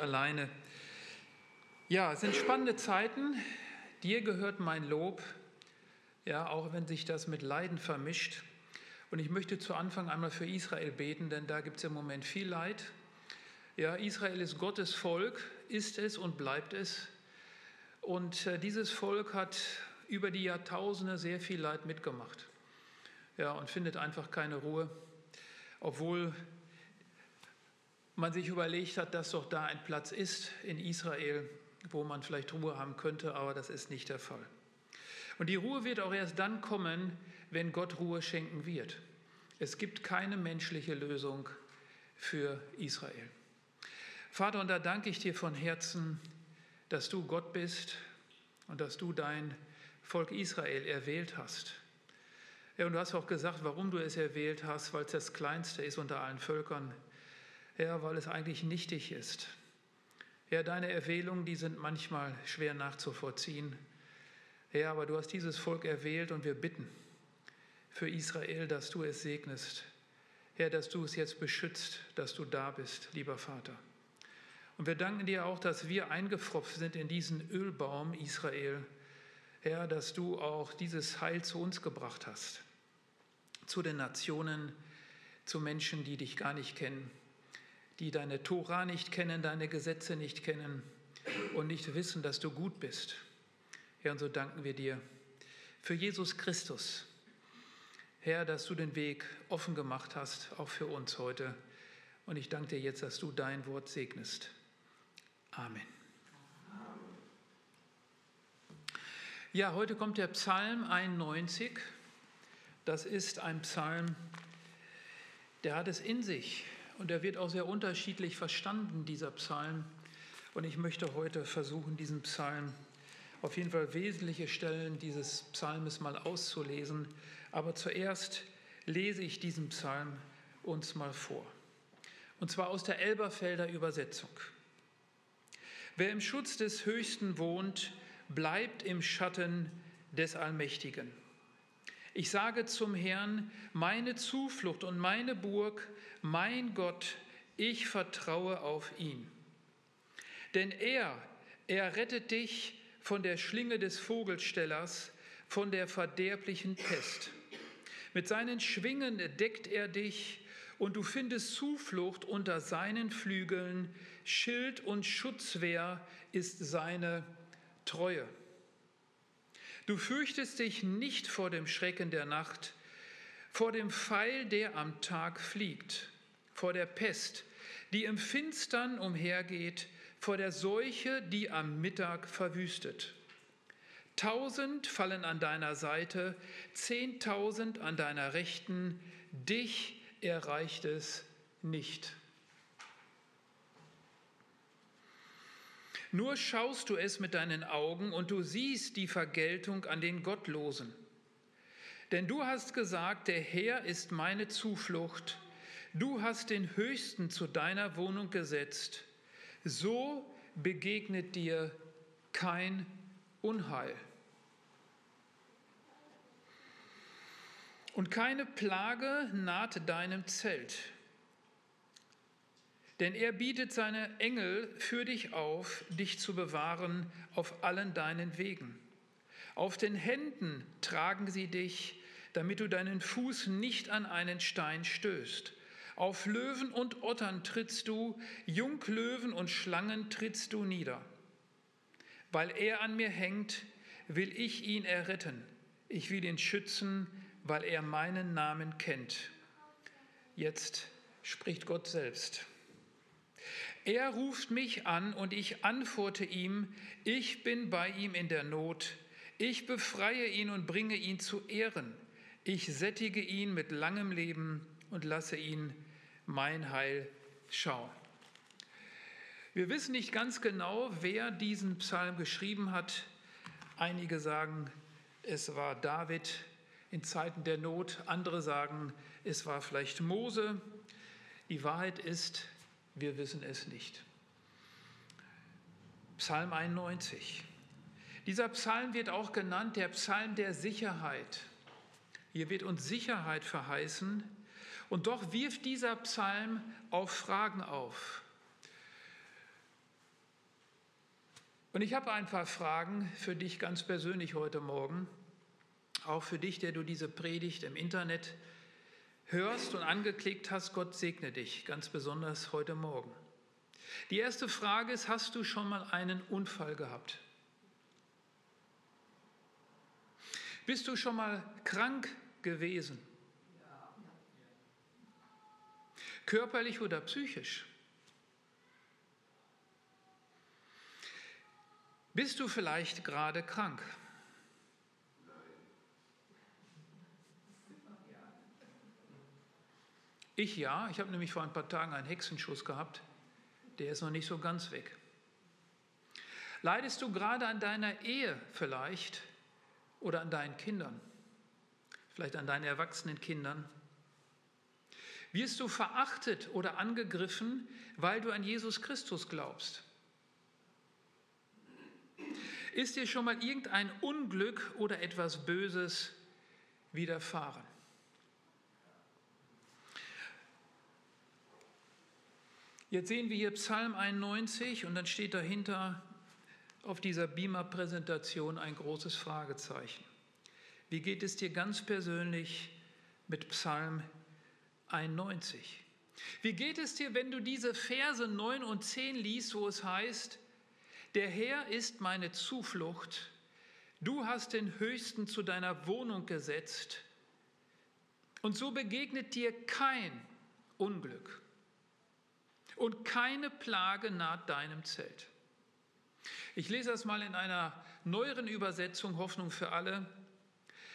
alleine. Ja, es sind spannende Zeiten. Dir gehört mein Lob, ja, auch wenn sich das mit Leiden vermischt. Und ich möchte zu Anfang einmal für Israel beten, denn da gibt es im Moment viel Leid. Ja, Israel ist Gottes Volk, ist es und bleibt es. Und äh, dieses Volk hat über die Jahrtausende sehr viel Leid mitgemacht. Ja, und findet einfach keine Ruhe, obwohl man sich überlegt hat, dass doch da ein Platz ist in Israel, wo man vielleicht Ruhe haben könnte, aber das ist nicht der Fall. Und die Ruhe wird auch erst dann kommen, wenn Gott Ruhe schenken wird. Es gibt keine menschliche Lösung für Israel. Vater, und da danke ich dir von Herzen, dass du Gott bist und dass du dein Volk Israel erwählt hast. Ja, und du hast auch gesagt, warum du es erwählt hast, weil es das Kleinste ist unter allen Völkern. Herr, weil es eigentlich nichtig ist. Herr, deine Erwählungen, die sind manchmal schwer nachzuvollziehen. Herr, aber du hast dieses Volk erwählt und wir bitten für Israel, dass du es segnest. Herr, dass du es jetzt beschützt, dass du da bist, lieber Vater. Und wir danken dir auch, dass wir eingefropft sind in diesen Ölbaum Israel. Herr, dass du auch dieses Heil zu uns gebracht hast, zu den Nationen, zu Menschen, die dich gar nicht kennen die deine Tora nicht kennen, deine Gesetze nicht kennen und nicht wissen, dass du gut bist. Herr, und so danken wir dir für Jesus Christus. Herr, dass du den Weg offen gemacht hast, auch für uns heute. Und ich danke dir jetzt, dass du dein Wort segnest. Amen. Ja, heute kommt der Psalm 91. Das ist ein Psalm, der hat es in sich. Und er wird auch sehr unterschiedlich verstanden, dieser Psalm. Und ich möchte heute versuchen, diesen Psalm auf jeden Fall wesentliche Stellen dieses Psalmes mal auszulesen. Aber zuerst lese ich diesen Psalm uns mal vor. Und zwar aus der Elberfelder Übersetzung. Wer im Schutz des Höchsten wohnt, bleibt im Schatten des Allmächtigen. Ich sage zum Herrn, meine Zuflucht und meine Burg, mein Gott, ich vertraue auf ihn. Denn er, er rettet dich von der Schlinge des Vogelstellers, von der verderblichen Pest. Mit seinen Schwingen deckt er dich und du findest Zuflucht unter seinen Flügeln. Schild und Schutzwehr ist seine Treue. Du fürchtest dich nicht vor dem Schrecken der Nacht, vor dem Pfeil, der am Tag fliegt, vor der Pest, die im Finstern umhergeht, vor der Seuche, die am Mittag verwüstet. Tausend fallen an deiner Seite, zehntausend an deiner Rechten, dich erreicht es nicht. Nur schaust du es mit deinen Augen und du siehst die Vergeltung an den Gottlosen. Denn du hast gesagt, der Herr ist meine Zuflucht, du hast den Höchsten zu deiner Wohnung gesetzt. So begegnet dir kein Unheil. Und keine Plage naht deinem Zelt. Denn er bietet seine Engel für dich auf, dich zu bewahren auf allen deinen Wegen. Auf den Händen tragen sie dich, damit du deinen Fuß nicht an einen Stein stößt. Auf Löwen und Ottern trittst du, Junglöwen und Schlangen trittst du nieder. Weil er an mir hängt, will ich ihn erretten. Ich will ihn schützen, weil er meinen Namen kennt. Jetzt spricht Gott selbst. Er ruft mich an und ich antworte ihm, ich bin bei ihm in der Not, ich befreie ihn und bringe ihn zu Ehren, ich sättige ihn mit langem Leben und lasse ihn mein Heil schauen. Wir wissen nicht ganz genau, wer diesen Psalm geschrieben hat. Einige sagen, es war David in Zeiten der Not, andere sagen, es war vielleicht Mose. Die Wahrheit ist, wir wissen es nicht. Psalm 91. Dieser Psalm wird auch genannt der Psalm der Sicherheit. Hier wird uns Sicherheit verheißen. Und doch wirft dieser Psalm auch Fragen auf. Und ich habe ein paar Fragen für dich ganz persönlich heute Morgen, auch für dich, der du diese Predigt im Internet hörst und angeklickt hast. Gott segne dich, ganz besonders heute Morgen. Die erste Frage ist, hast du schon mal einen Unfall gehabt? Bist du schon mal krank gewesen? Körperlich oder psychisch? Bist du vielleicht gerade krank? Ich ja, ich habe nämlich vor ein paar Tagen einen Hexenschuss gehabt, der ist noch nicht so ganz weg. Leidest du gerade an deiner Ehe vielleicht oder an deinen Kindern, vielleicht an deinen erwachsenen Kindern? Wirst du verachtet oder angegriffen, weil du an Jesus Christus glaubst? Ist dir schon mal irgendein Unglück oder etwas Böses widerfahren? Jetzt sehen wir hier Psalm 91 und dann steht dahinter auf dieser Beamer-Präsentation ein großes Fragezeichen. Wie geht es dir ganz persönlich mit Psalm 91? Wie geht es dir, wenn du diese Verse 9 und 10 liest, wo es heißt, der Herr ist meine Zuflucht. Du hast den Höchsten zu deiner Wohnung gesetzt. Und so begegnet dir kein Unglück und keine Plage naht deinem Zelt. Ich lese das mal in einer neueren Übersetzung, Hoffnung für alle.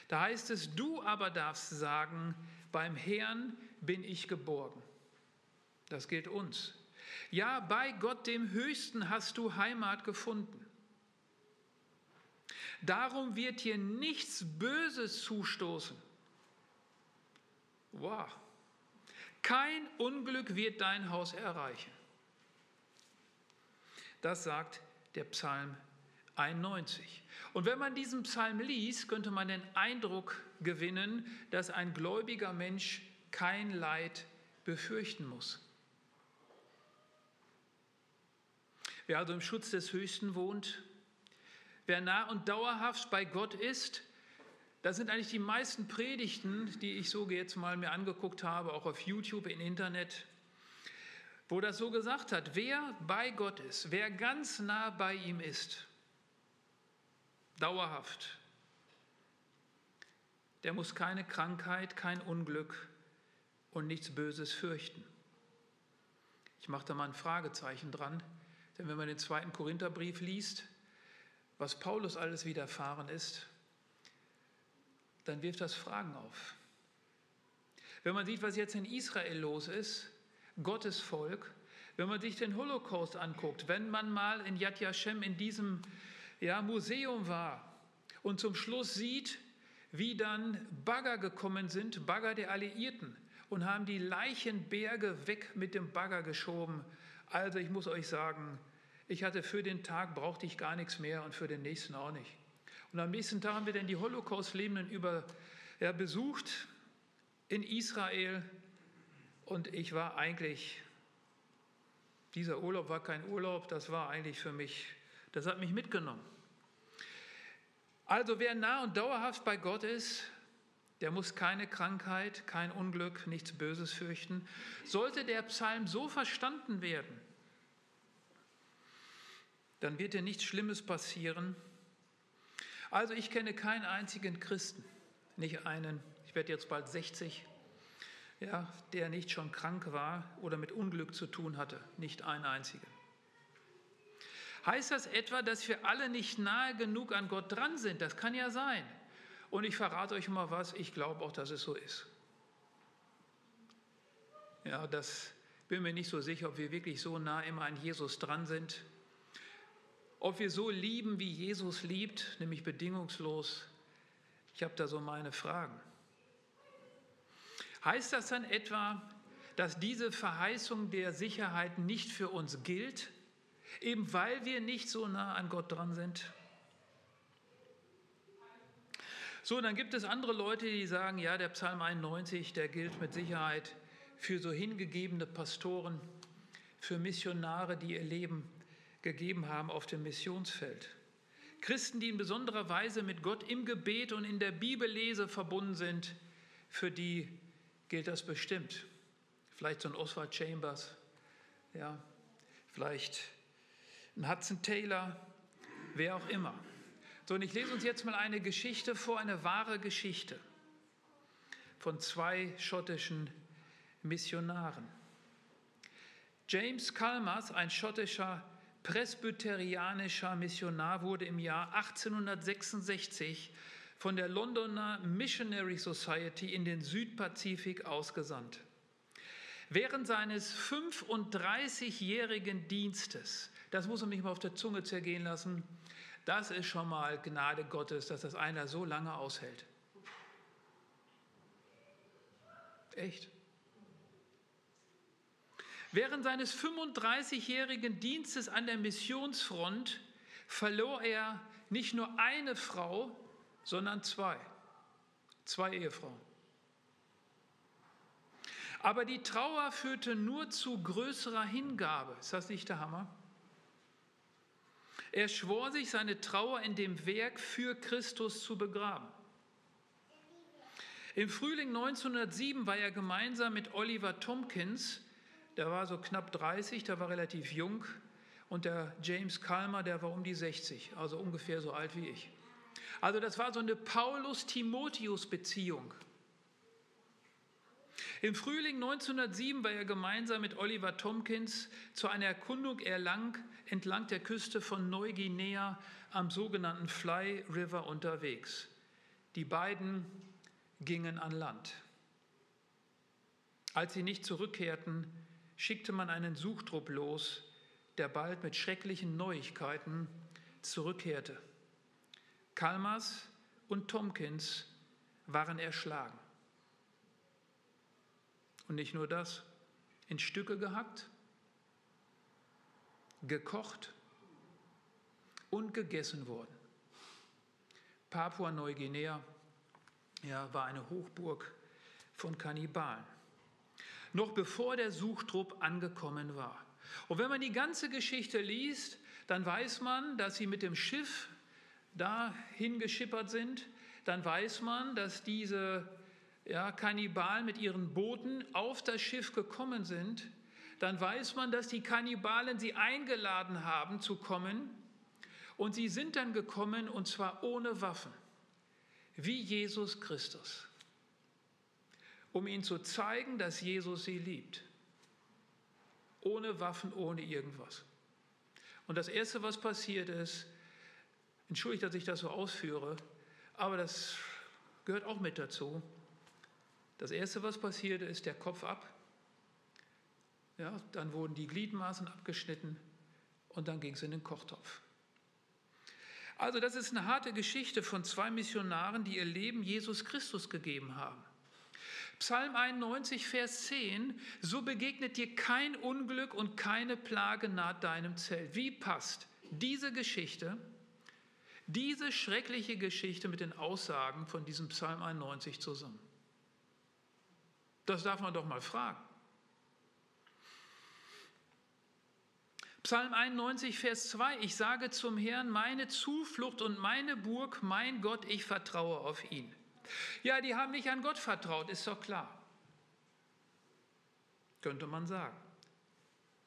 Da heißt es, du aber darfst sagen, beim Herrn bin ich geborgen. Das gilt uns. Ja, bei Gott dem Höchsten hast du Heimat gefunden. Darum wird dir nichts Böses zustoßen. Wow. Kein Unglück wird dein Haus erreichen. Das sagt der Psalm 91. Und wenn man diesen Psalm liest, könnte man den Eindruck gewinnen, dass ein gläubiger Mensch kein Leid befürchten muss. Wer also im Schutz des Höchsten wohnt, wer nah und dauerhaft bei Gott ist, das sind eigentlich die meisten Predigten, die ich so jetzt mal mir angeguckt habe, auch auf YouTube, im Internet, wo das so gesagt hat, wer bei Gott ist, wer ganz nah bei ihm ist, dauerhaft, der muss keine Krankheit, kein Unglück und nichts Böses fürchten. Ich mache da mal ein Fragezeichen dran. Denn wenn man den zweiten Korintherbrief liest, was Paulus alles widerfahren ist, dann wirft das Fragen auf. Wenn man sieht, was jetzt in Israel los ist, Gottes Volk, wenn man sich den Holocaust anguckt, wenn man mal in Yad Yashem in diesem ja, Museum war und zum Schluss sieht, wie dann Bagger gekommen sind, Bagger der Alliierten, und haben die Leichenberge weg mit dem Bagger geschoben. Also ich muss euch sagen, ich hatte für den Tag, brauchte ich gar nichts mehr und für den nächsten auch nicht. Und am nächsten Tag haben wir dann die Holocaust-Lebenden über, ja, besucht in Israel und ich war eigentlich, dieser Urlaub war kein Urlaub, das war eigentlich für mich, das hat mich mitgenommen. Also wer nah und dauerhaft bei Gott ist, der muss keine Krankheit, kein Unglück, nichts Böses fürchten. Sollte der Psalm so verstanden werden, dann wird dir nichts Schlimmes passieren. Also ich kenne keinen einzigen Christen, nicht einen, ich werde jetzt bald 60, ja, der nicht schon krank war oder mit Unglück zu tun hatte, nicht einen einzigen. Heißt das etwa, dass wir alle nicht nahe genug an Gott dran sind? Das kann ja sein. Und ich verrate euch mal was, ich glaube auch, dass es so ist. Ja, das bin mir nicht so sicher, ob wir wirklich so nah immer an Jesus dran sind. Ob wir so lieben, wie Jesus liebt, nämlich bedingungslos, ich habe da so meine Fragen. Heißt das dann etwa, dass diese Verheißung der Sicherheit nicht für uns gilt, eben weil wir nicht so nah an Gott dran sind? So, dann gibt es andere Leute, die sagen, ja, der Psalm 91, der gilt mit Sicherheit für so hingegebene Pastoren, für Missionare, die ihr Leben gegeben haben auf dem Missionsfeld. Christen, die in besonderer Weise mit Gott im Gebet und in der Bibellese verbunden sind, für die gilt das bestimmt. Vielleicht so ein Oswald Chambers, ja, vielleicht ein Hudson Taylor, wer auch immer. So, und ich lese uns jetzt mal eine Geschichte vor, eine wahre Geschichte von zwei schottischen Missionaren. James Calmers, ein schottischer presbyterianischer Missionar, wurde im Jahr 1866 von der Londoner Missionary Society in den Südpazifik ausgesandt. Während seines 35-jährigen Dienstes, das muss man mich mal auf der Zunge zergehen lassen, das ist schon mal Gnade Gottes, dass das einer so lange aushält. Echt? Während seines 35-jährigen Dienstes an der Missionsfront verlor er nicht nur eine Frau, sondern zwei. Zwei Ehefrauen. Aber die Trauer führte nur zu größerer Hingabe. Ist das nicht der Hammer? Er schwor sich, seine Trauer in dem Werk für Christus zu begraben. Im Frühling 1907 war er gemeinsam mit Oliver Tompkins, der war so knapp 30, der war relativ jung, und der James Calmer, der war um die 60, also ungefähr so alt wie ich. Also das war so eine Paulus-Timotheus-Beziehung. Im Frühling 1907 war er gemeinsam mit Oliver Tompkins zu einer Erkundung erlang, entlang der Küste von Neuguinea am sogenannten Fly River unterwegs. Die beiden gingen an Land. Als sie nicht zurückkehrten, schickte man einen Suchtrupp los, der bald mit schrecklichen Neuigkeiten zurückkehrte. Kalmers und Tompkins waren erschlagen. Und nicht nur das, in Stücke gehackt, gekocht und gegessen worden. Papua-Neuguinea ja, war eine Hochburg von Kannibalen. Noch bevor der Suchtrupp angekommen war. Und wenn man die ganze Geschichte liest, dann weiß man, dass sie mit dem Schiff dahin geschippert sind. Dann weiß man, dass diese ja, Kannibalen mit ihren Booten auf das Schiff gekommen sind. Dann weiß man, dass die Kannibalen sie eingeladen haben zu kommen. Und sie sind dann gekommen und zwar ohne Waffen wie Jesus Christus, um ihnen zu zeigen, dass Jesus sie liebt. Ohne Waffen, ohne irgendwas. Und das Erste, was passiert ist, entschuldigt, dass ich das so ausführe, aber das gehört auch mit dazu. Das Erste, was passierte, ist der Kopf ab. Ja, dann wurden die Gliedmaßen abgeschnitten und dann ging es in den Kochtopf. Also das ist eine harte Geschichte von zwei Missionaren, die ihr Leben Jesus Christus gegeben haben. Psalm 91, Vers 10, so begegnet dir kein Unglück und keine Plage nahe deinem Zelt. Wie passt diese Geschichte, diese schreckliche Geschichte mit den Aussagen von diesem Psalm 91 zusammen? Das darf man doch mal fragen. Psalm 91, Vers 2, ich sage zum Herrn, meine Zuflucht und meine Burg, mein Gott, ich vertraue auf ihn. Ja, die haben nicht an Gott vertraut, ist doch klar. Könnte man sagen.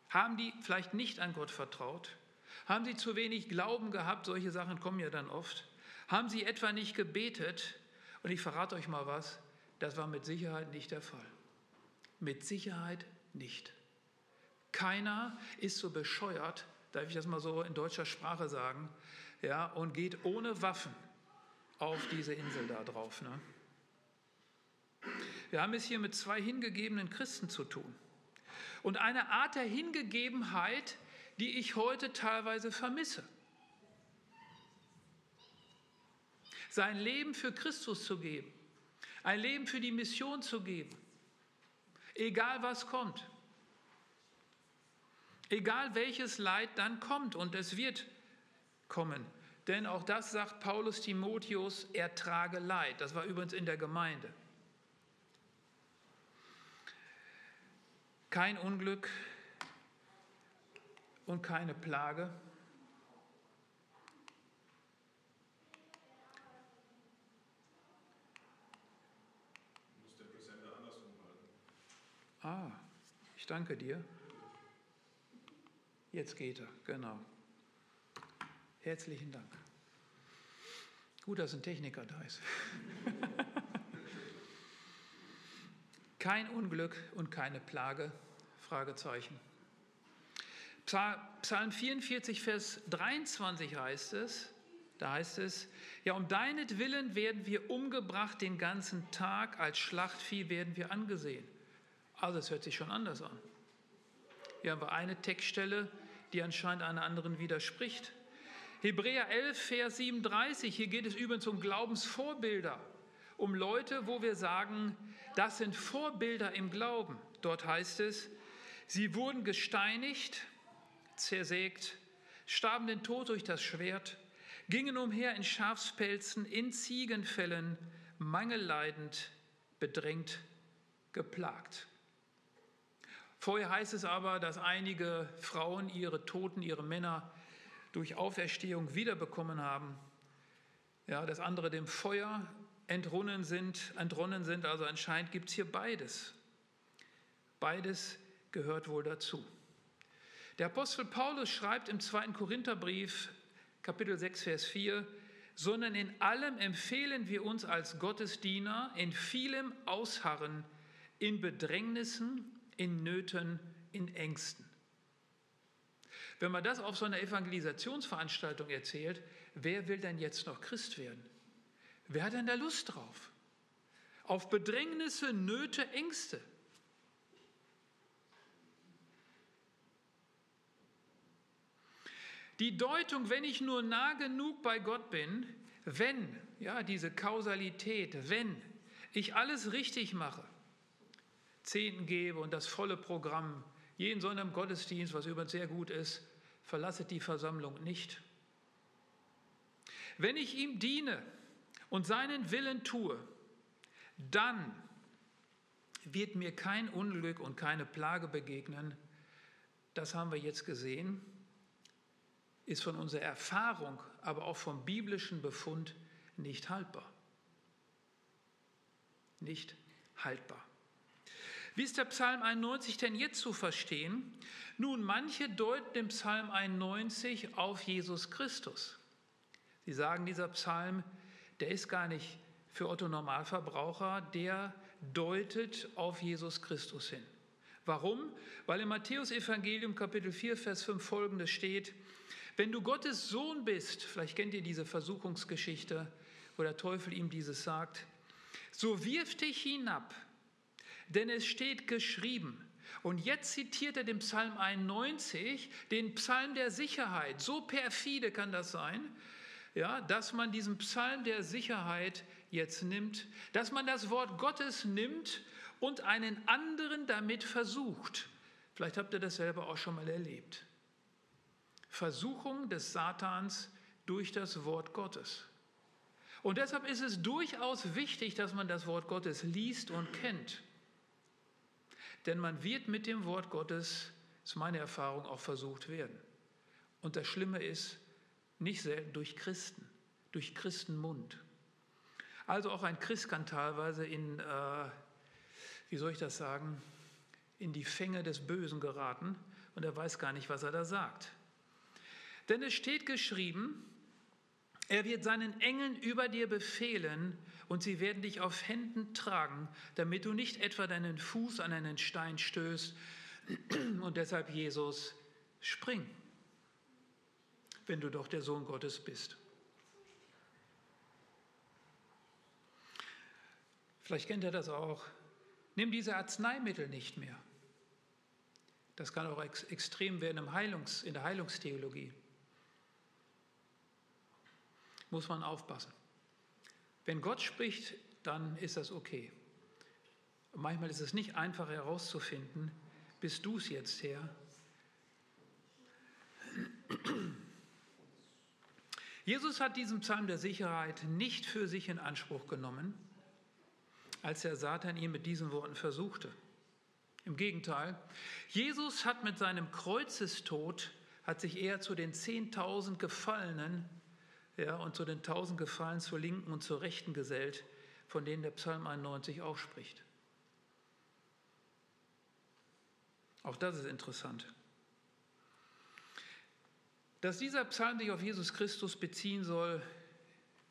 Haben die vielleicht nicht an Gott vertraut? Haben sie zu wenig Glauben gehabt? Solche Sachen kommen ja dann oft. Haben sie etwa nicht gebetet? Und ich verrate euch mal was, das war mit Sicherheit nicht der Fall. Mit Sicherheit nicht. Keiner ist so bescheuert, darf ich das mal so in deutscher Sprache sagen, ja, und geht ohne Waffen auf diese Insel da drauf. Ne? Wir haben es hier mit zwei hingegebenen Christen zu tun. Und eine Art der Hingegebenheit, die ich heute teilweise vermisse. Sein Leben für Christus zu geben, ein Leben für die Mission zu geben, egal was kommt. Egal welches Leid dann kommt, und es wird kommen. Denn auch das sagt Paulus Timotheus, ertrage Leid. Das war übrigens in der Gemeinde. Kein Unglück, und keine Plage. Ah, ich danke dir. Jetzt geht er, genau. Herzlichen Dank. Gut, dass ein Techniker da ist. Kein Unglück und keine Plage? Fragezeichen. Psalm 44, Vers 23 heißt es, da heißt es, ja, um deinetwillen werden wir umgebracht den ganzen Tag, als Schlachtvieh werden wir angesehen. Also es hört sich schon anders an. Hier haben wir eine Textstelle, die anscheinend einer anderen widerspricht. Hebräer 11, Vers 37, hier geht es übrigens um Glaubensvorbilder, um Leute, wo wir sagen, das sind Vorbilder im Glauben. Dort heißt es, sie wurden gesteinigt, zersägt, starben den Tod durch das Schwert, gingen umher in Schafspelzen, in Ziegenfällen, mangelleidend, bedrängt, geplagt. Vorher heißt es aber, dass einige Frauen ihre Toten, ihre Männer durch Auferstehung wiederbekommen haben. Ja, dass andere dem Feuer entronnen sind, entronnen sind. Also anscheinend gibt es hier beides. Beides gehört wohl dazu. Der Apostel Paulus schreibt im zweiten Korintherbrief, Kapitel 6, Vers 4, sondern in allem empfehlen wir uns als Gottesdiener, in vielem Ausharren, in Bedrängnissen, in Nöten, in Ängsten. Wenn man das auf so einer Evangelisationsveranstaltung erzählt, wer will denn jetzt noch Christ werden? Wer hat denn da Lust drauf? Auf Bedrängnisse, Nöte, Ängste. Die Deutung, wenn ich nur nah genug bei Gott bin, wenn, ja, diese Kausalität, wenn ich alles richtig mache, Zehnten gebe und das volle Programm, jeden Sonntag im Gottesdienst, was übrigens sehr gut ist, verlasset die Versammlung nicht. Wenn ich ihm diene und seinen Willen tue, dann wird mir kein Unglück und keine Plage begegnen. Das haben wir jetzt gesehen, ist von unserer Erfahrung, aber auch vom biblischen Befund nicht haltbar. Nicht haltbar. Wie ist der Psalm 91 denn jetzt zu verstehen? Nun, manche deuten den Psalm 91 auf Jesus Christus. Sie sagen, dieser Psalm, der ist gar nicht für Otto Normalverbraucher, der deutet auf Jesus Christus hin. Warum? Weil im Matthäus-Evangelium Kapitel 4, Vers 5 folgendes steht: Wenn du Gottes Sohn bist, vielleicht kennt ihr diese Versuchungsgeschichte, wo der Teufel ihm dieses sagt, so wirf dich hinab denn es steht geschrieben. Und jetzt zitiert er den Psalm 91, den Psalm der Sicherheit. So perfide kann das sein, ja, dass man diesen Psalm der Sicherheit jetzt nimmt, dass man das Wort Gottes nimmt und einen anderen damit versucht. Vielleicht habt ihr das selber auch schon mal erlebt. Versuchung des Satans durch das Wort Gottes. Und deshalb ist es durchaus wichtig, dass man das Wort Gottes liest und kennt. Denn man wird mit dem Wort Gottes, ist meine Erfahrung, auch versucht werden. Und das Schlimme ist, nicht selten durch Christen, durch Christenmund. Also auch ein Christ kann teilweise in, äh, wie soll ich das sagen, in die Fänge des Bösen geraten und er weiß gar nicht, was er da sagt. Denn es steht geschrieben, er wird seinen Engeln über dir befehlen und sie werden dich auf Händen tragen, damit du nicht etwa deinen Fuß an einen Stein stößt. Und deshalb, Jesus, spring, wenn du doch der Sohn Gottes bist. Vielleicht kennt ihr das auch. Nimm diese Arzneimittel nicht mehr. Das kann auch ex extrem werden im Heilungs-, in der Heilungstheologie. Muss man aufpassen. Wenn Gott spricht, dann ist das okay. Manchmal ist es nicht einfach herauszufinden, bist du es jetzt her? Jesus hat diesen Psalm der Sicherheit nicht für sich in Anspruch genommen, als der Satan ihn mit diesen Worten versuchte. Im Gegenteil, Jesus hat mit seinem Kreuzestod hat sich eher zu den 10.000 Gefallenen ja, und zu den 1.000 Gefallen zur Linken und zur Rechten gesellt, von denen der Psalm 91 auch spricht. Auch das ist interessant. Dass dieser Psalm sich auf Jesus Christus beziehen soll,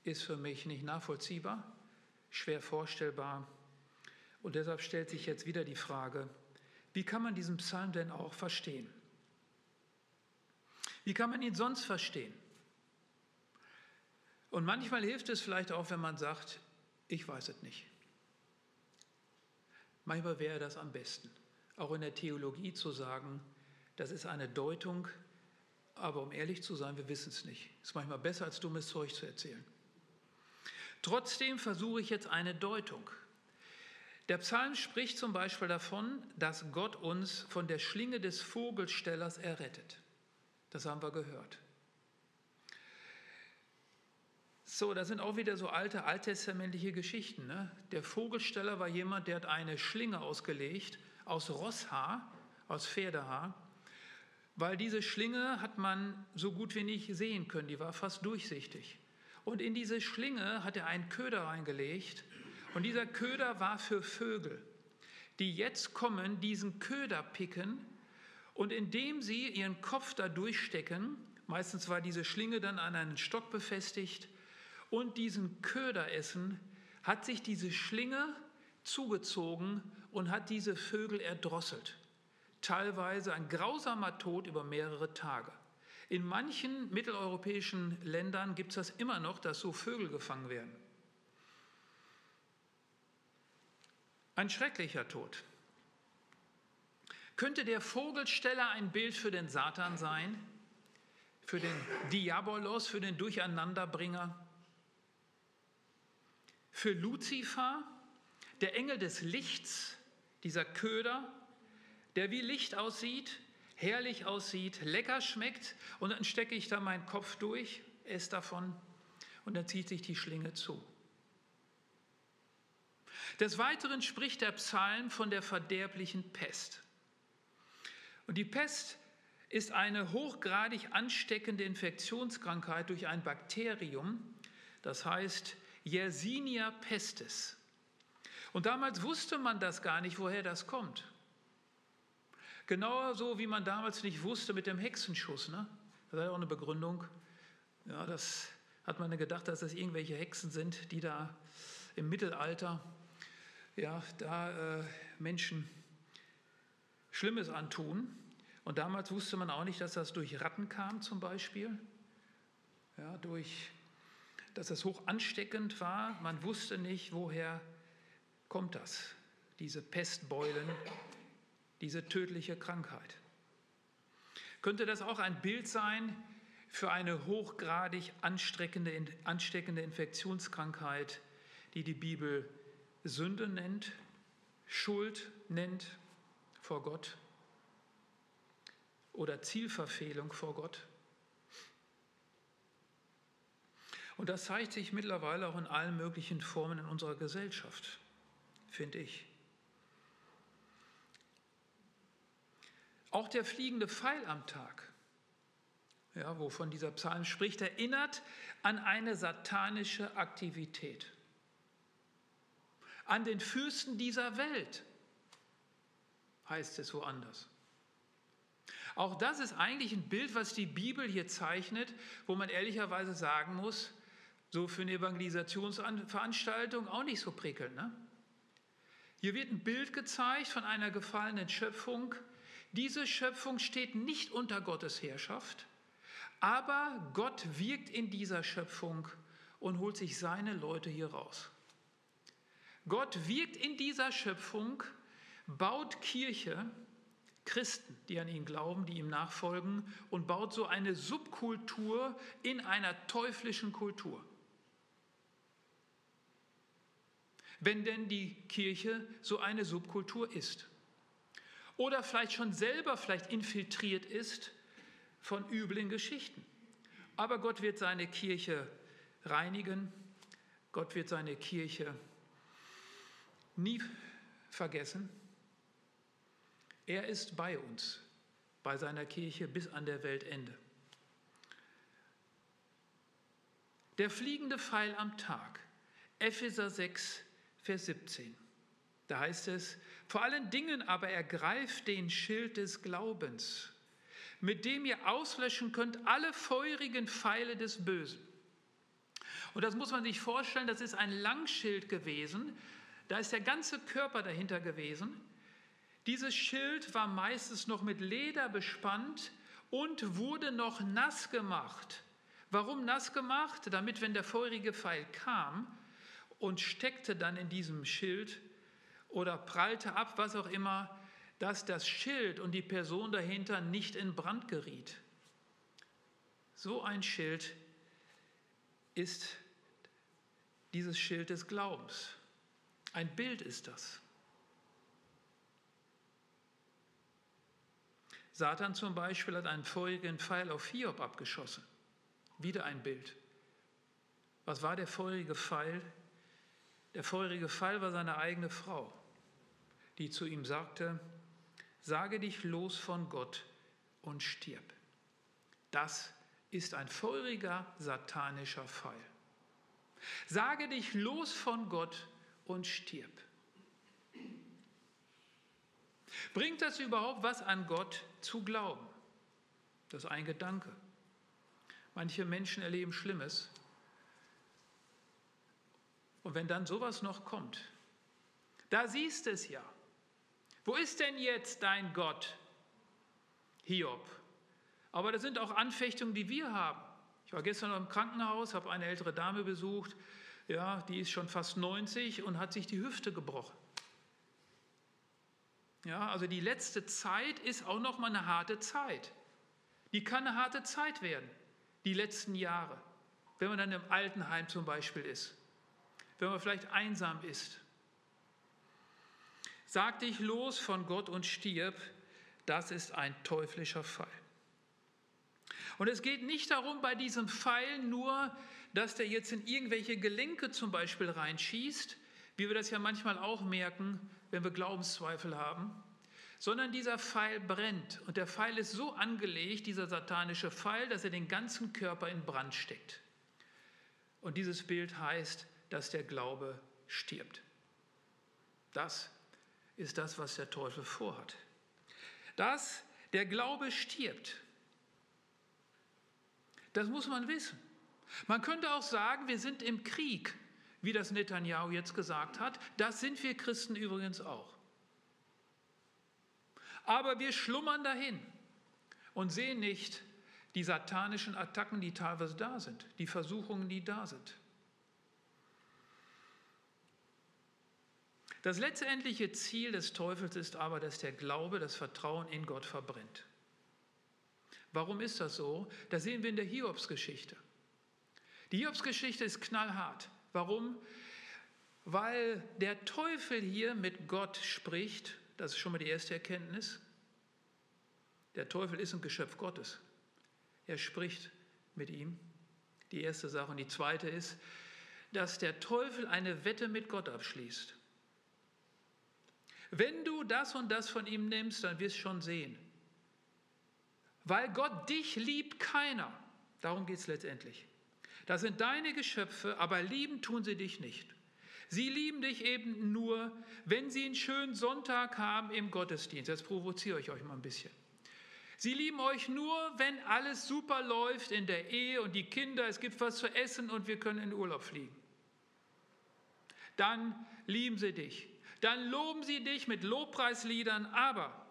ist für mich nicht nachvollziehbar, schwer vorstellbar. Und deshalb stellt sich jetzt wieder die Frage, wie kann man diesen Psalm denn auch verstehen? Wie kann man ihn sonst verstehen? Und manchmal hilft es vielleicht auch, wenn man sagt, ich weiß es nicht. Manchmal wäre das am besten, auch in der Theologie zu sagen, das ist eine Deutung, aber um ehrlich zu sein, wir wissen es nicht. Ist manchmal besser, als dummes Zeug zu erzählen. Trotzdem versuche ich jetzt eine Deutung. Der Psalm spricht zum Beispiel davon, dass Gott uns von der Schlinge des Vogelstellers errettet. Das haben wir gehört. So, das sind auch wieder so alte alttestamentliche Geschichten. Ne? Der Vogelsteller war jemand, der hat eine Schlinge ausgelegt aus Rosshaar, aus Pferdehaar, weil diese Schlinge hat man so gut wie nicht sehen können, die war fast durchsichtig. Und in diese Schlinge hat er einen Köder reingelegt. Und dieser Köder war für Vögel, die jetzt kommen, diesen Köder picken. Und indem sie ihren Kopf da durchstecken, meistens war diese Schlinge dann an einen Stock befestigt, und diesen Köder essen, hat sich diese Schlinge zugezogen und hat diese Vögel erdrosselt. Teilweise ein grausamer Tod über mehrere Tage. In manchen mitteleuropäischen Ländern gibt es das immer noch, dass so Vögel gefangen werden. Ein schrecklicher Tod. Könnte der Vogelsteller ein Bild für den Satan sein? Für den Diabolos, für den Durcheinanderbringer? Für Luzifer, der Engel des Lichts, dieser Köder, der wie Licht aussieht, herrlich aussieht, lecker schmeckt und dann stecke ich da meinen Kopf durch, esse davon und dann zieht sich die Schlinge zu. Des Weiteren spricht der Psalm von der verderblichen Pest. Und die Pest ist eine hochgradig ansteckende Infektionskrankheit durch ein Bakterium, das heißt Yersinia pestis. Und damals wusste man das gar nicht, woher das kommt. Genauso wie man damals nicht wusste mit dem Hexenschuss. Ne? Das war ja auch eine Begründung. Ja, das hat man gedacht, dass das irgendwelche Hexen sind, die da im Mittelalter ja, da äh, Menschen Schlimmes antun. Und damals wusste man auch nicht, dass das durch Ratten kam zum Beispiel, ja, durch, dass das hoch ansteckend war. Man wusste nicht, woher kommt das, diese Pestbeulen, diese tödliche Krankheit. Könnte das auch ein Bild sein für eine hochgradig ansteckende Infektionskrankheit, die die Bibel Sünde nennt, Schuld nennt vor Gott oder Zielverfehlung vor Gott? Und das zeigt sich mittlerweile auch in allen möglichen Formen in unserer Gesellschaft, finde ich. Auch der fliegende Pfeil am Tag, ja, wovon dieser Psalm spricht, erinnert an eine satanische Aktivität, an den Fürsten dieser Welt, heißt es woanders. Auch das ist eigentlich ein Bild, was die Bibel hier zeichnet, wo man ehrlicherweise sagen muss, so für eine Evangelisationsveranstaltung auch nicht so prickelnd. Ne? Hier wird ein Bild gezeigt von einer gefallenen Schöpfung, diese Schöpfung steht nicht unter Gottes Herrschaft, aber Gott wirkt in dieser Schöpfung und holt sich seine Leute hier raus. Gott wirkt in dieser Schöpfung, baut Kirche, Christen, die an ihn glauben, die ihm nachfolgen, und baut so eine Subkultur in einer teuflischen Kultur. Wenn denn die Kirche so eine Subkultur ist oder vielleicht schon selber vielleicht infiltriert ist von üblen Geschichten. Aber Gott wird seine Kirche reinigen, Gott wird seine Kirche nie vergessen. Er ist bei uns. bei seiner Kirche bis an der Weltende. Der fliegende Pfeil am Tag, Epheser 6, Vers 17. Da heißt es, vor allen Dingen aber ergreift den Schild des Glaubens, mit dem ihr auslöschen könnt alle feurigen Pfeile des Bösen. Und das muss man sich vorstellen, das ist ein Langschild gewesen, da ist der ganze Körper dahinter gewesen. Dieses Schild war meistens noch mit Leder bespannt und wurde noch nass gemacht. Warum nass gemacht? Damit, wenn der feurige Pfeil kam und steckte dann in diesem Schild oder prallte ab, was auch immer, dass das Schild und die Person dahinter nicht in Brand geriet. So ein Schild ist dieses Schild des Glaubens. Ein Bild ist das. Satan zum Beispiel hat einen feurigen Pfeil auf Hiob abgeschossen. Wieder ein Bild. Was war der feurige Pfeil? Der feurige Pfeil war seine eigene Frau, die zu ihm sagte, sage dich los von Gott und stirb. Das ist ein feuriger satanischer Pfeil. Sage dich los von Gott und stirb. Bringt das überhaupt was an Gott zu glauben? Das ist ein Gedanke. Manche Menschen erleben Schlimmes. Und wenn dann sowas noch kommt, da siehst du es ja. Wo ist denn jetzt dein Gott? Hiob. Aber das sind auch Anfechtungen, die wir haben. Ich war gestern im Krankenhaus, habe eine ältere Dame besucht, ja, die ist schon fast 90 und hat sich die Hüfte gebrochen. Ja, also die letzte Zeit ist auch noch mal eine harte Zeit. Die kann eine harte Zeit werden die letzten Jahre, wenn man dann im Altenheim zum Beispiel ist, wenn man vielleicht einsam ist. Sag dich los von Gott und stirb, das ist ein teuflischer Fall. Und es geht nicht darum, bei diesem Pfeil nur, dass der jetzt in irgendwelche Gelenke zum Beispiel reinschießt, wie wir das ja manchmal auch merken, wenn wir Glaubenszweifel haben, sondern dieser Pfeil brennt. Und der Pfeil ist so angelegt, dieser satanische Pfeil, dass er den ganzen Körper in Brand steckt. Und dieses Bild heißt, dass der Glaube stirbt. Das ist das, was der Teufel vorhat. Dass der Glaube stirbt. Das muss man wissen. Man könnte auch sagen, wir sind im Krieg, wie das Netanyahu jetzt gesagt hat. Das sind wir Christen übrigens auch. Aber wir schlummern dahin und sehen nicht die satanischen Attacken, die teilweise da sind, die Versuchungen, die da sind. Das letztendliche Ziel des Teufels ist aber, dass der Glaube, das Vertrauen in Gott verbrennt. Warum ist das so? Das sehen wir in der Hiobsgeschichte. Die Hiobsgeschichte ist knallhart. Warum? Weil der Teufel hier mit Gott spricht das ist schon mal die erste Erkenntnis. Der Teufel ist ein Geschöpf Gottes. Er spricht mit ihm. Die erste Sache. Und die zweite ist, dass der Teufel eine Wette mit Gott abschließt. Wenn du das und das von ihm nimmst, dann wirst du schon sehen. Weil Gott dich liebt keiner. Darum geht es letztendlich. Das sind deine Geschöpfe, aber lieben tun sie dich nicht. Sie lieben dich eben nur, wenn sie einen schönen Sonntag haben im Gottesdienst. Jetzt provoziere ich euch mal ein bisschen. Sie lieben euch nur, wenn alles super läuft in der Ehe und die Kinder, es gibt was zu essen und wir können in den Urlaub fliegen. Dann lieben sie dich. Dann loben sie dich mit Lobpreisliedern, aber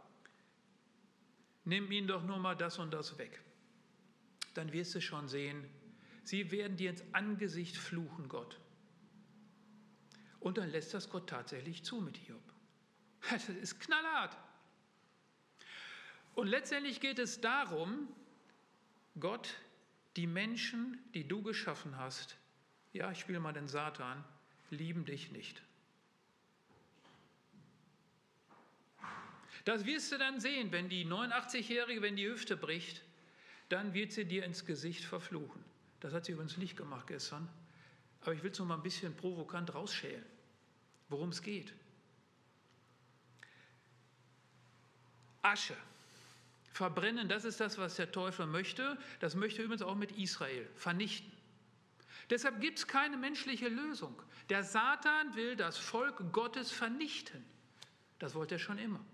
nimm ihnen doch nur mal das und das weg. Dann wirst du schon sehen, sie werden dir ins Angesicht fluchen, Gott. Und dann lässt das Gott tatsächlich zu mit Hiob. Das ist knallhart. Und letztendlich geht es darum, Gott, die Menschen, die du geschaffen hast, ja, ich spiele mal den Satan, lieben dich nicht. Das wirst du dann sehen, wenn die 89-Jährige, wenn die Hüfte bricht, dann wird sie dir ins Gesicht verfluchen. Das hat sie übrigens nicht gemacht gestern. Aber ich will es noch mal ein bisschen provokant rausschälen, worum es geht. Asche, Verbrennen, das ist das, was der Teufel möchte. Das möchte übrigens auch mit Israel vernichten. Deshalb gibt es keine menschliche Lösung. Der Satan will das Volk Gottes vernichten. Das wollte er schon immer.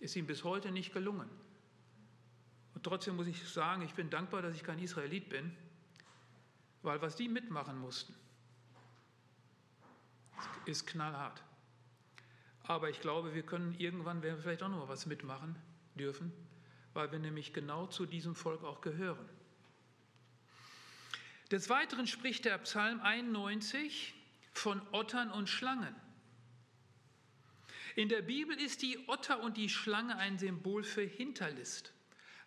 Ist ihm bis heute nicht gelungen. Und trotzdem muss ich sagen, ich bin dankbar, dass ich kein Israelit bin, weil was die mitmachen mussten, ist knallhart. Aber ich glaube, wir können irgendwann, werden wir vielleicht auch noch was mitmachen dürfen, weil wir nämlich genau zu diesem Volk auch gehören. Des Weiteren spricht der Psalm 91 von Ottern und Schlangen. In der Bibel ist die Otter und die Schlange ein Symbol für Hinterlist,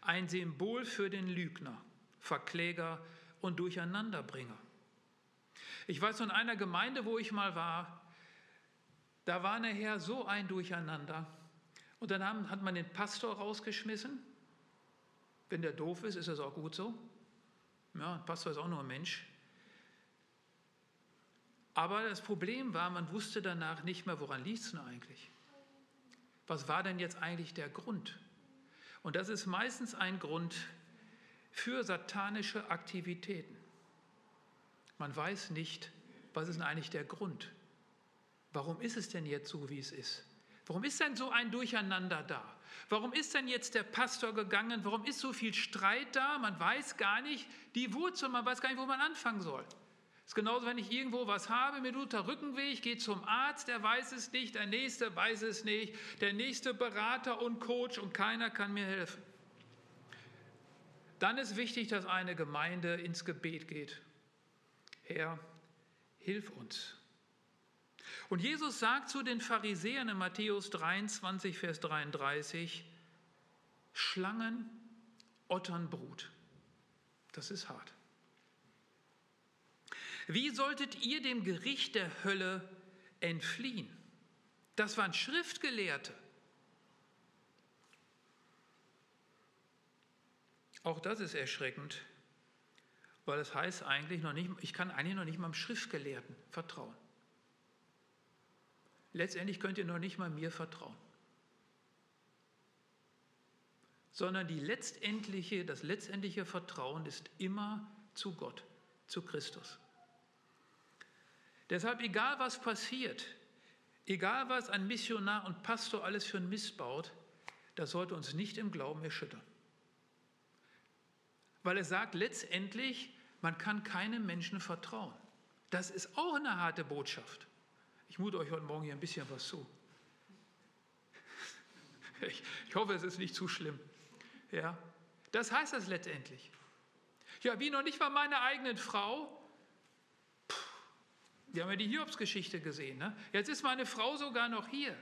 ein Symbol für den Lügner, Verkläger und Durcheinanderbringer. Ich weiß von einer Gemeinde, wo ich mal war, da war nachher so ein Durcheinander. Und dann haben, hat man den Pastor rausgeschmissen. Wenn der doof ist, ist das auch gut so. Ja, ein Pastor ist auch nur ein Mensch. Aber das Problem war, man wusste danach nicht mehr, woran liegt es denn eigentlich? Was war denn jetzt eigentlich der Grund? Und das ist meistens ein Grund für satanische Aktivitäten. Man weiß nicht, was ist denn eigentlich der Grund? Warum ist es denn jetzt so, wie es ist? Warum ist denn so ein Durcheinander da? Warum ist denn jetzt der Pastor gegangen? Warum ist so viel Streit da? Man weiß gar nicht die Wurzel, man weiß gar nicht, wo man anfangen soll. Ist genauso, wenn ich irgendwo was habe, mir tut der Rückenweh, ich gehe zum Arzt, der weiß es nicht, der nächste weiß es nicht, der nächste Berater und Coach und keiner kann mir helfen. Dann ist wichtig, dass eine Gemeinde ins Gebet geht. Herr, hilf uns. Und Jesus sagt zu den Pharisäern in Matthäus 23, Vers 33, Schlangen, Otternbrut. Das ist hart. Wie solltet ihr dem Gericht der Hölle entfliehen? Das waren Schriftgelehrte. Auch das ist erschreckend, weil es das heißt eigentlich noch nicht, ich kann eigentlich noch nicht mal dem Schriftgelehrten vertrauen. Letztendlich könnt ihr noch nicht mal mir vertrauen. Sondern die letztendliche, das letztendliche Vertrauen ist immer zu Gott, zu Christus. Deshalb, egal was passiert, egal was ein Missionar und Pastor alles für ein Mist baut, das sollte uns nicht im Glauben erschüttern. Weil er sagt letztendlich, man kann keinem Menschen vertrauen. Das ist auch eine harte Botschaft. Ich mute euch heute Morgen hier ein bisschen was zu. Ich, ich hoffe, es ist nicht zu schlimm. Ja, das heißt das letztendlich. Ja, wie noch nicht mal meine eigenen Frau. Wir haben ja die Hiobs-Geschichte gesehen. Ne? Jetzt ist meine Frau sogar noch hier.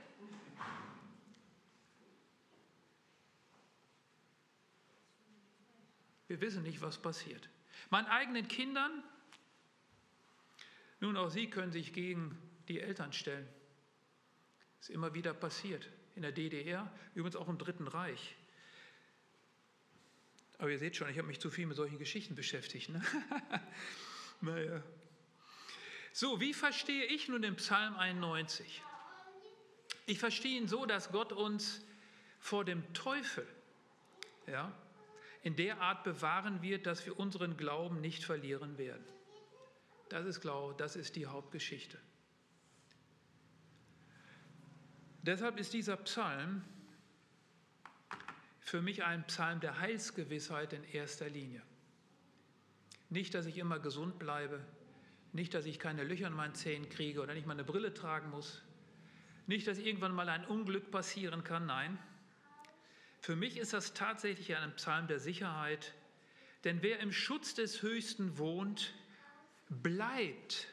Wir wissen nicht, was passiert. Meinen eigenen Kindern, nun auch sie können sich gegen die Eltern stellen. Ist immer wieder passiert. In der DDR, übrigens auch im Dritten Reich. Aber ihr seht schon, ich habe mich zu viel mit solchen Geschichten beschäftigt. Ne? naja. So, wie verstehe ich nun den Psalm 91? Ich verstehe ihn so, dass Gott uns vor dem Teufel ja, in der Art bewahren wird, dass wir unseren Glauben nicht verlieren werden. Das ist Glaube, das ist die Hauptgeschichte. Deshalb ist dieser Psalm für mich ein Psalm der Heilsgewissheit in erster Linie. Nicht, dass ich immer gesund bleibe, nicht, dass ich keine Löcher in meinen Zähnen kriege oder nicht mal eine Brille tragen muss, nicht, dass irgendwann mal ein Unglück passieren kann, nein. Für mich ist das tatsächlich ein Psalm der Sicherheit, denn wer im Schutz des Höchsten wohnt, bleibt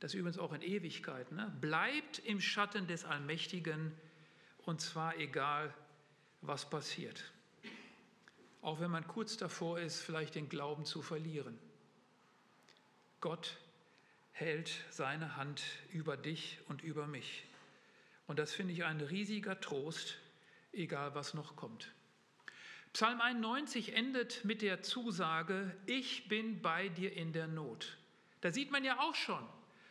das übrigens auch in Ewigkeit, ne? bleibt im Schatten des Allmächtigen und zwar egal, was passiert. Auch wenn man kurz davor ist, vielleicht den Glauben zu verlieren. Gott hält seine Hand über dich und über mich. Und das finde ich ein riesiger Trost, egal was noch kommt. Psalm 91 endet mit der Zusage, ich bin bei dir in der Not. Da sieht man ja auch schon,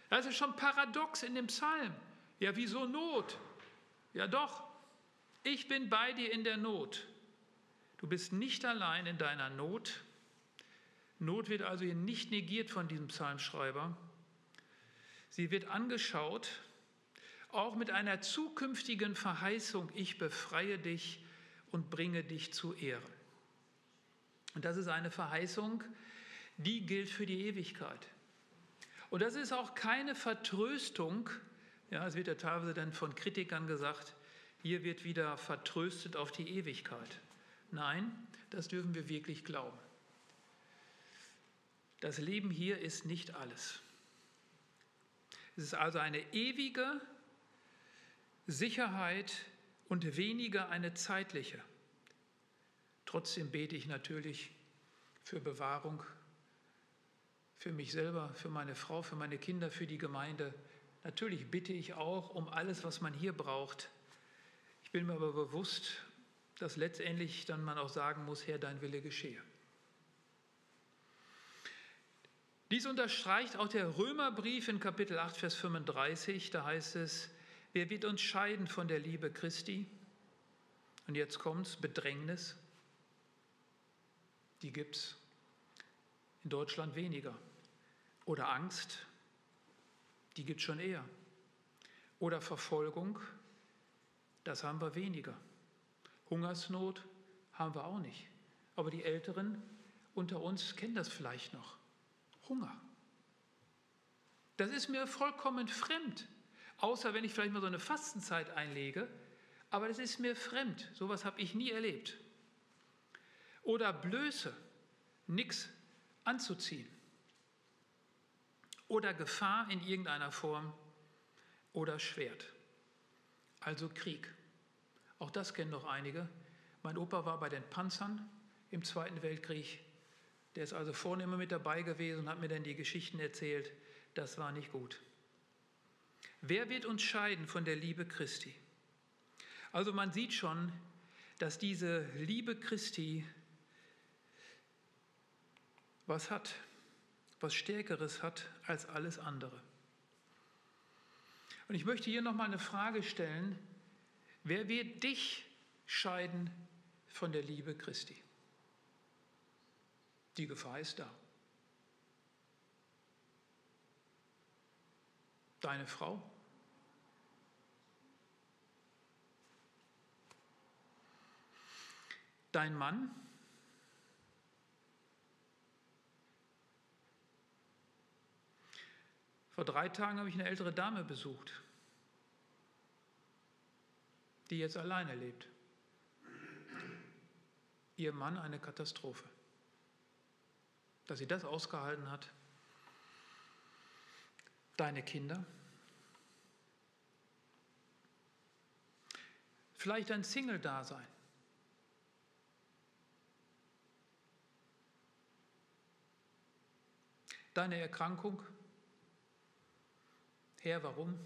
das ist schon paradox in dem Psalm. Ja, wieso Not? Ja doch, ich bin bei dir in der Not. Du bist nicht allein in deiner Not. Not wird also hier nicht negiert von diesem Psalmschreiber. Sie wird angeschaut, auch mit einer zukünftigen Verheißung, ich befreie dich und bringe dich zu Ehren. Und das ist eine Verheißung, die gilt für die Ewigkeit. Und das ist auch keine Vertröstung, ja, es wird ja teilweise dann von Kritikern gesagt, hier wird wieder vertröstet auf die Ewigkeit. Nein, das dürfen wir wirklich glauben. Das Leben hier ist nicht alles. Es ist also eine ewige Sicherheit und weniger eine zeitliche. Trotzdem bete ich natürlich für Bewahrung, für mich selber, für meine Frau, für meine Kinder, für die Gemeinde. Natürlich bitte ich auch um alles, was man hier braucht. Ich bin mir aber bewusst, dass letztendlich dann man auch sagen muss, Herr, dein Wille geschehe. Dies unterstreicht auch der Römerbrief in Kapitel 8, Vers 35. Da heißt es, wer wird uns scheiden von der Liebe Christi? Und jetzt kommt es, Bedrängnis. Die gibt es in Deutschland weniger. Oder Angst, die gibt es schon eher. Oder Verfolgung, das haben wir weniger. Hungersnot haben wir auch nicht. Aber die Älteren unter uns kennen das vielleicht noch. Hunger. Das ist mir vollkommen fremd, außer wenn ich vielleicht mal so eine Fastenzeit einlege. Aber das ist mir fremd. Sowas habe ich nie erlebt. Oder Blöße, nichts anzuziehen. Oder Gefahr in irgendeiner Form. Oder Schwert. Also Krieg. Auch das kennen doch einige. Mein Opa war bei den Panzern im Zweiten Weltkrieg. Der ist also vorne immer mit dabei gewesen und hat mir dann die Geschichten erzählt. Das war nicht gut. Wer wird uns scheiden von der Liebe Christi? Also man sieht schon, dass diese Liebe Christi was hat, was Stärkeres hat als alles andere. Und ich möchte hier nochmal eine Frage stellen, Wer wird dich scheiden von der Liebe Christi? Die Gefahr ist da. Deine Frau? Dein Mann? Vor drei Tagen habe ich eine ältere Dame besucht die jetzt alleine lebt. Ihr Mann eine Katastrophe. Dass sie das ausgehalten hat. Deine Kinder. Vielleicht ein Single-Dasein. Deine Erkrankung. Herr, warum?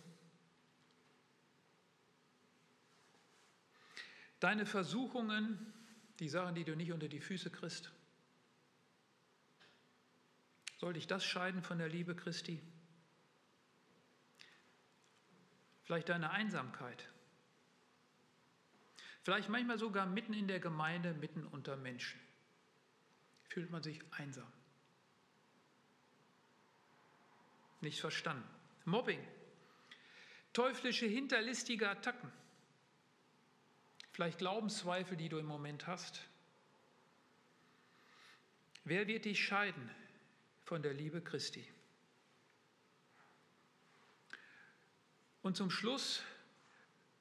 Deine Versuchungen, die Sachen, die du nicht unter die Füße kriegst, soll dich das scheiden von der Liebe Christi? Vielleicht deine Einsamkeit. Vielleicht manchmal sogar mitten in der Gemeinde, mitten unter Menschen. Fühlt man sich einsam. Nicht verstanden. Mobbing. Teuflische, hinterlistige Attacken. Vielleicht Glaubenszweifel, die du im Moment hast. Wer wird dich scheiden von der Liebe Christi? Und zum Schluss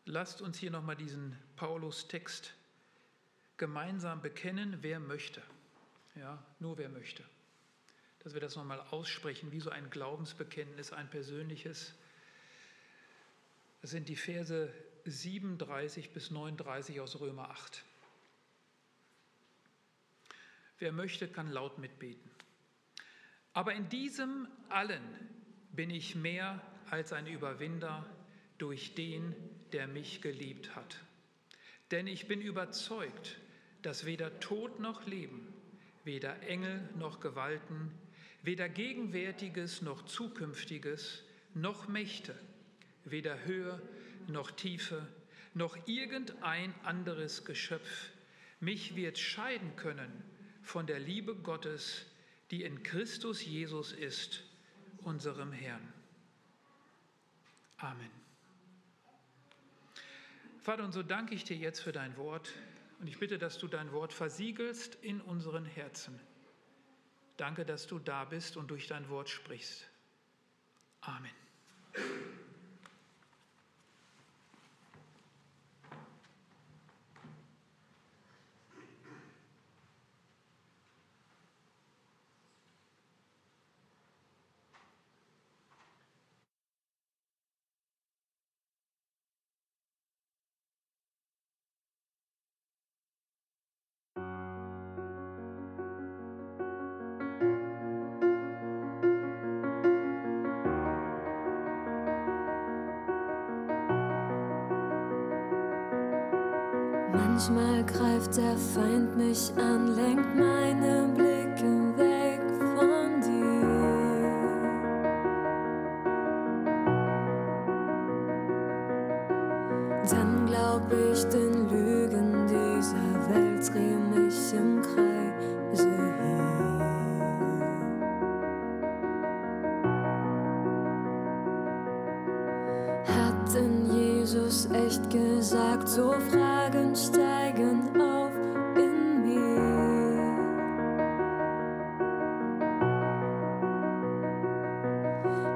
lasst uns hier nochmal diesen Paulus-Text gemeinsam bekennen, wer möchte. Ja, nur wer möchte. Dass wir das nochmal aussprechen, wie so ein Glaubensbekenntnis, ein persönliches. Das sind die Verse 37 bis 39 aus Römer 8. Wer möchte, kann laut mitbeten. Aber in diesem allen bin ich mehr als ein Überwinder durch den, der mich geliebt hat. Denn ich bin überzeugt, dass weder Tod noch Leben, weder Engel noch Gewalten, weder Gegenwärtiges noch Zukünftiges, noch Mächte, weder Höhe noch Tiefe, noch irgendein anderes Geschöpf mich wird scheiden können von der Liebe Gottes, die in Christus Jesus ist, unserem Herrn. Amen. Vater, und so danke ich dir jetzt für dein Wort und ich bitte, dass du dein Wort versiegelst in unseren Herzen. Danke, dass du da bist und durch dein Wort sprichst. Amen. Manchmal greift der Feind mich an, lenkt meine Blicke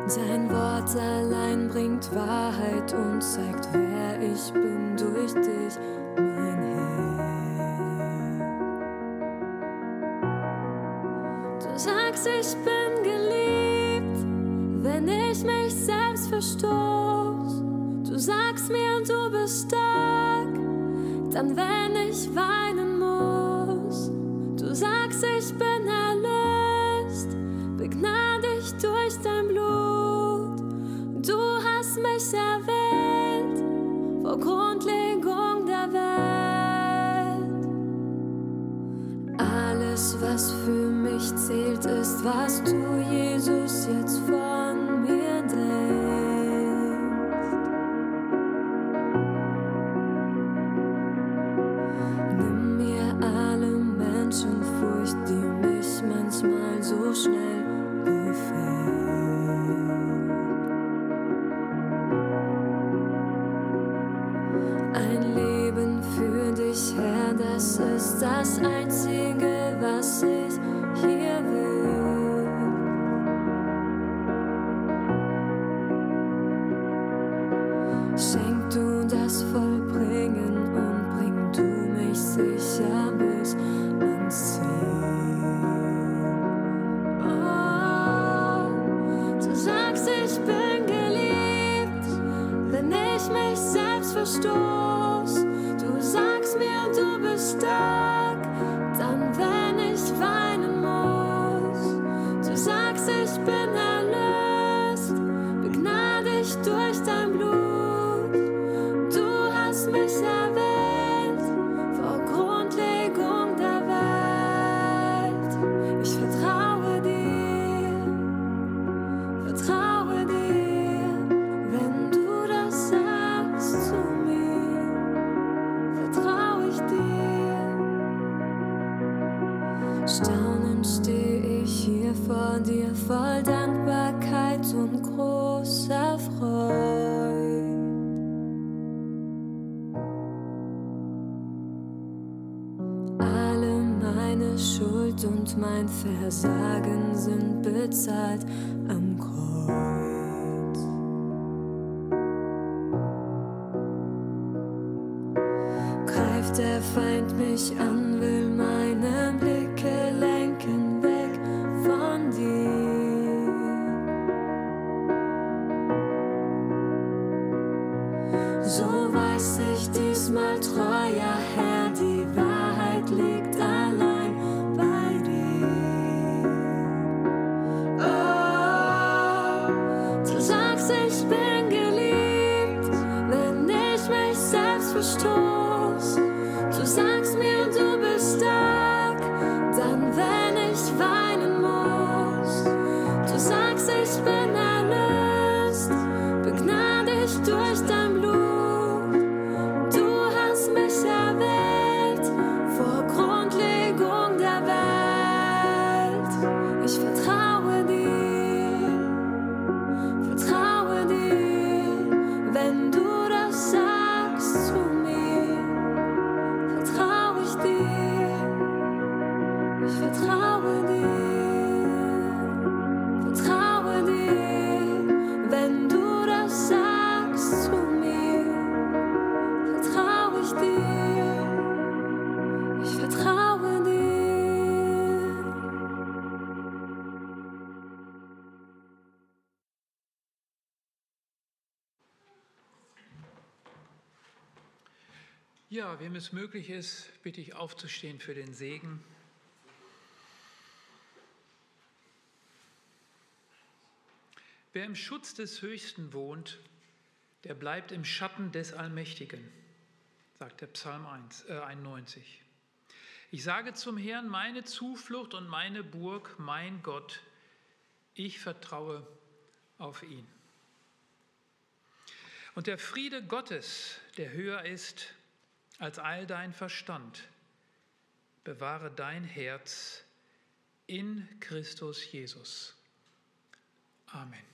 Sein Wort allein bringt Wahrheit und zeigt, wer ich bin durch dich, mein Herr. Du sagst, ich bin geliebt, wenn ich mich selbst verstoß. Du sagst mir, du bist stark, dann wenn ich weinen muss. Du sagst, ich bin was für mich zählt, ist, was du, Jesus, jetzt vor. storm. as I crystal Wem es möglich ist, bitte ich aufzustehen für den Segen. Wer im Schutz des Höchsten wohnt, der bleibt im Schatten des Allmächtigen, sagt der Psalm 1, äh 91. Ich sage zum Herrn, meine Zuflucht und meine Burg, mein Gott, ich vertraue auf ihn. Und der Friede Gottes, der höher ist als all dein Verstand, bewahre dein Herz in Christus Jesus. Amen.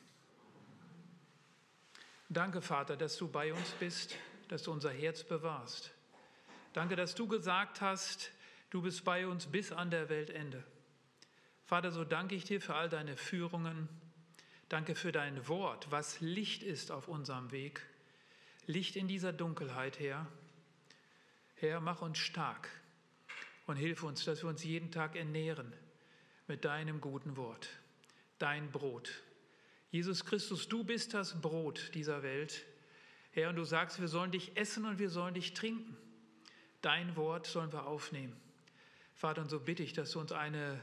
Danke, Vater, dass du bei uns bist, dass du unser Herz bewahrst. Danke, dass du gesagt hast, du bist bei uns bis an der Weltende. Vater, so danke ich dir für all deine Führungen. Danke für dein Wort, was Licht ist auf unserem Weg. Licht in dieser Dunkelheit, Herr. Herr, mach uns stark und hilf uns, dass wir uns jeden Tag ernähren mit deinem guten Wort, dein Brot. Jesus Christus, du bist das Brot dieser Welt. Herr, und du sagst, wir sollen dich essen und wir sollen dich trinken. Dein Wort sollen wir aufnehmen. Vater, und so bitte ich, dass du uns eine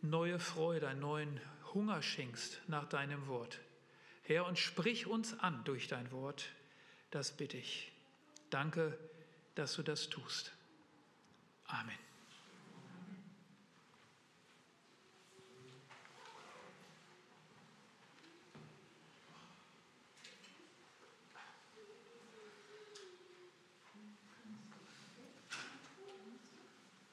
neue Freude, einen neuen Hunger schenkst nach deinem Wort. Herr, und sprich uns an durch dein Wort. Das bitte ich. Danke, dass du das tust. Amen.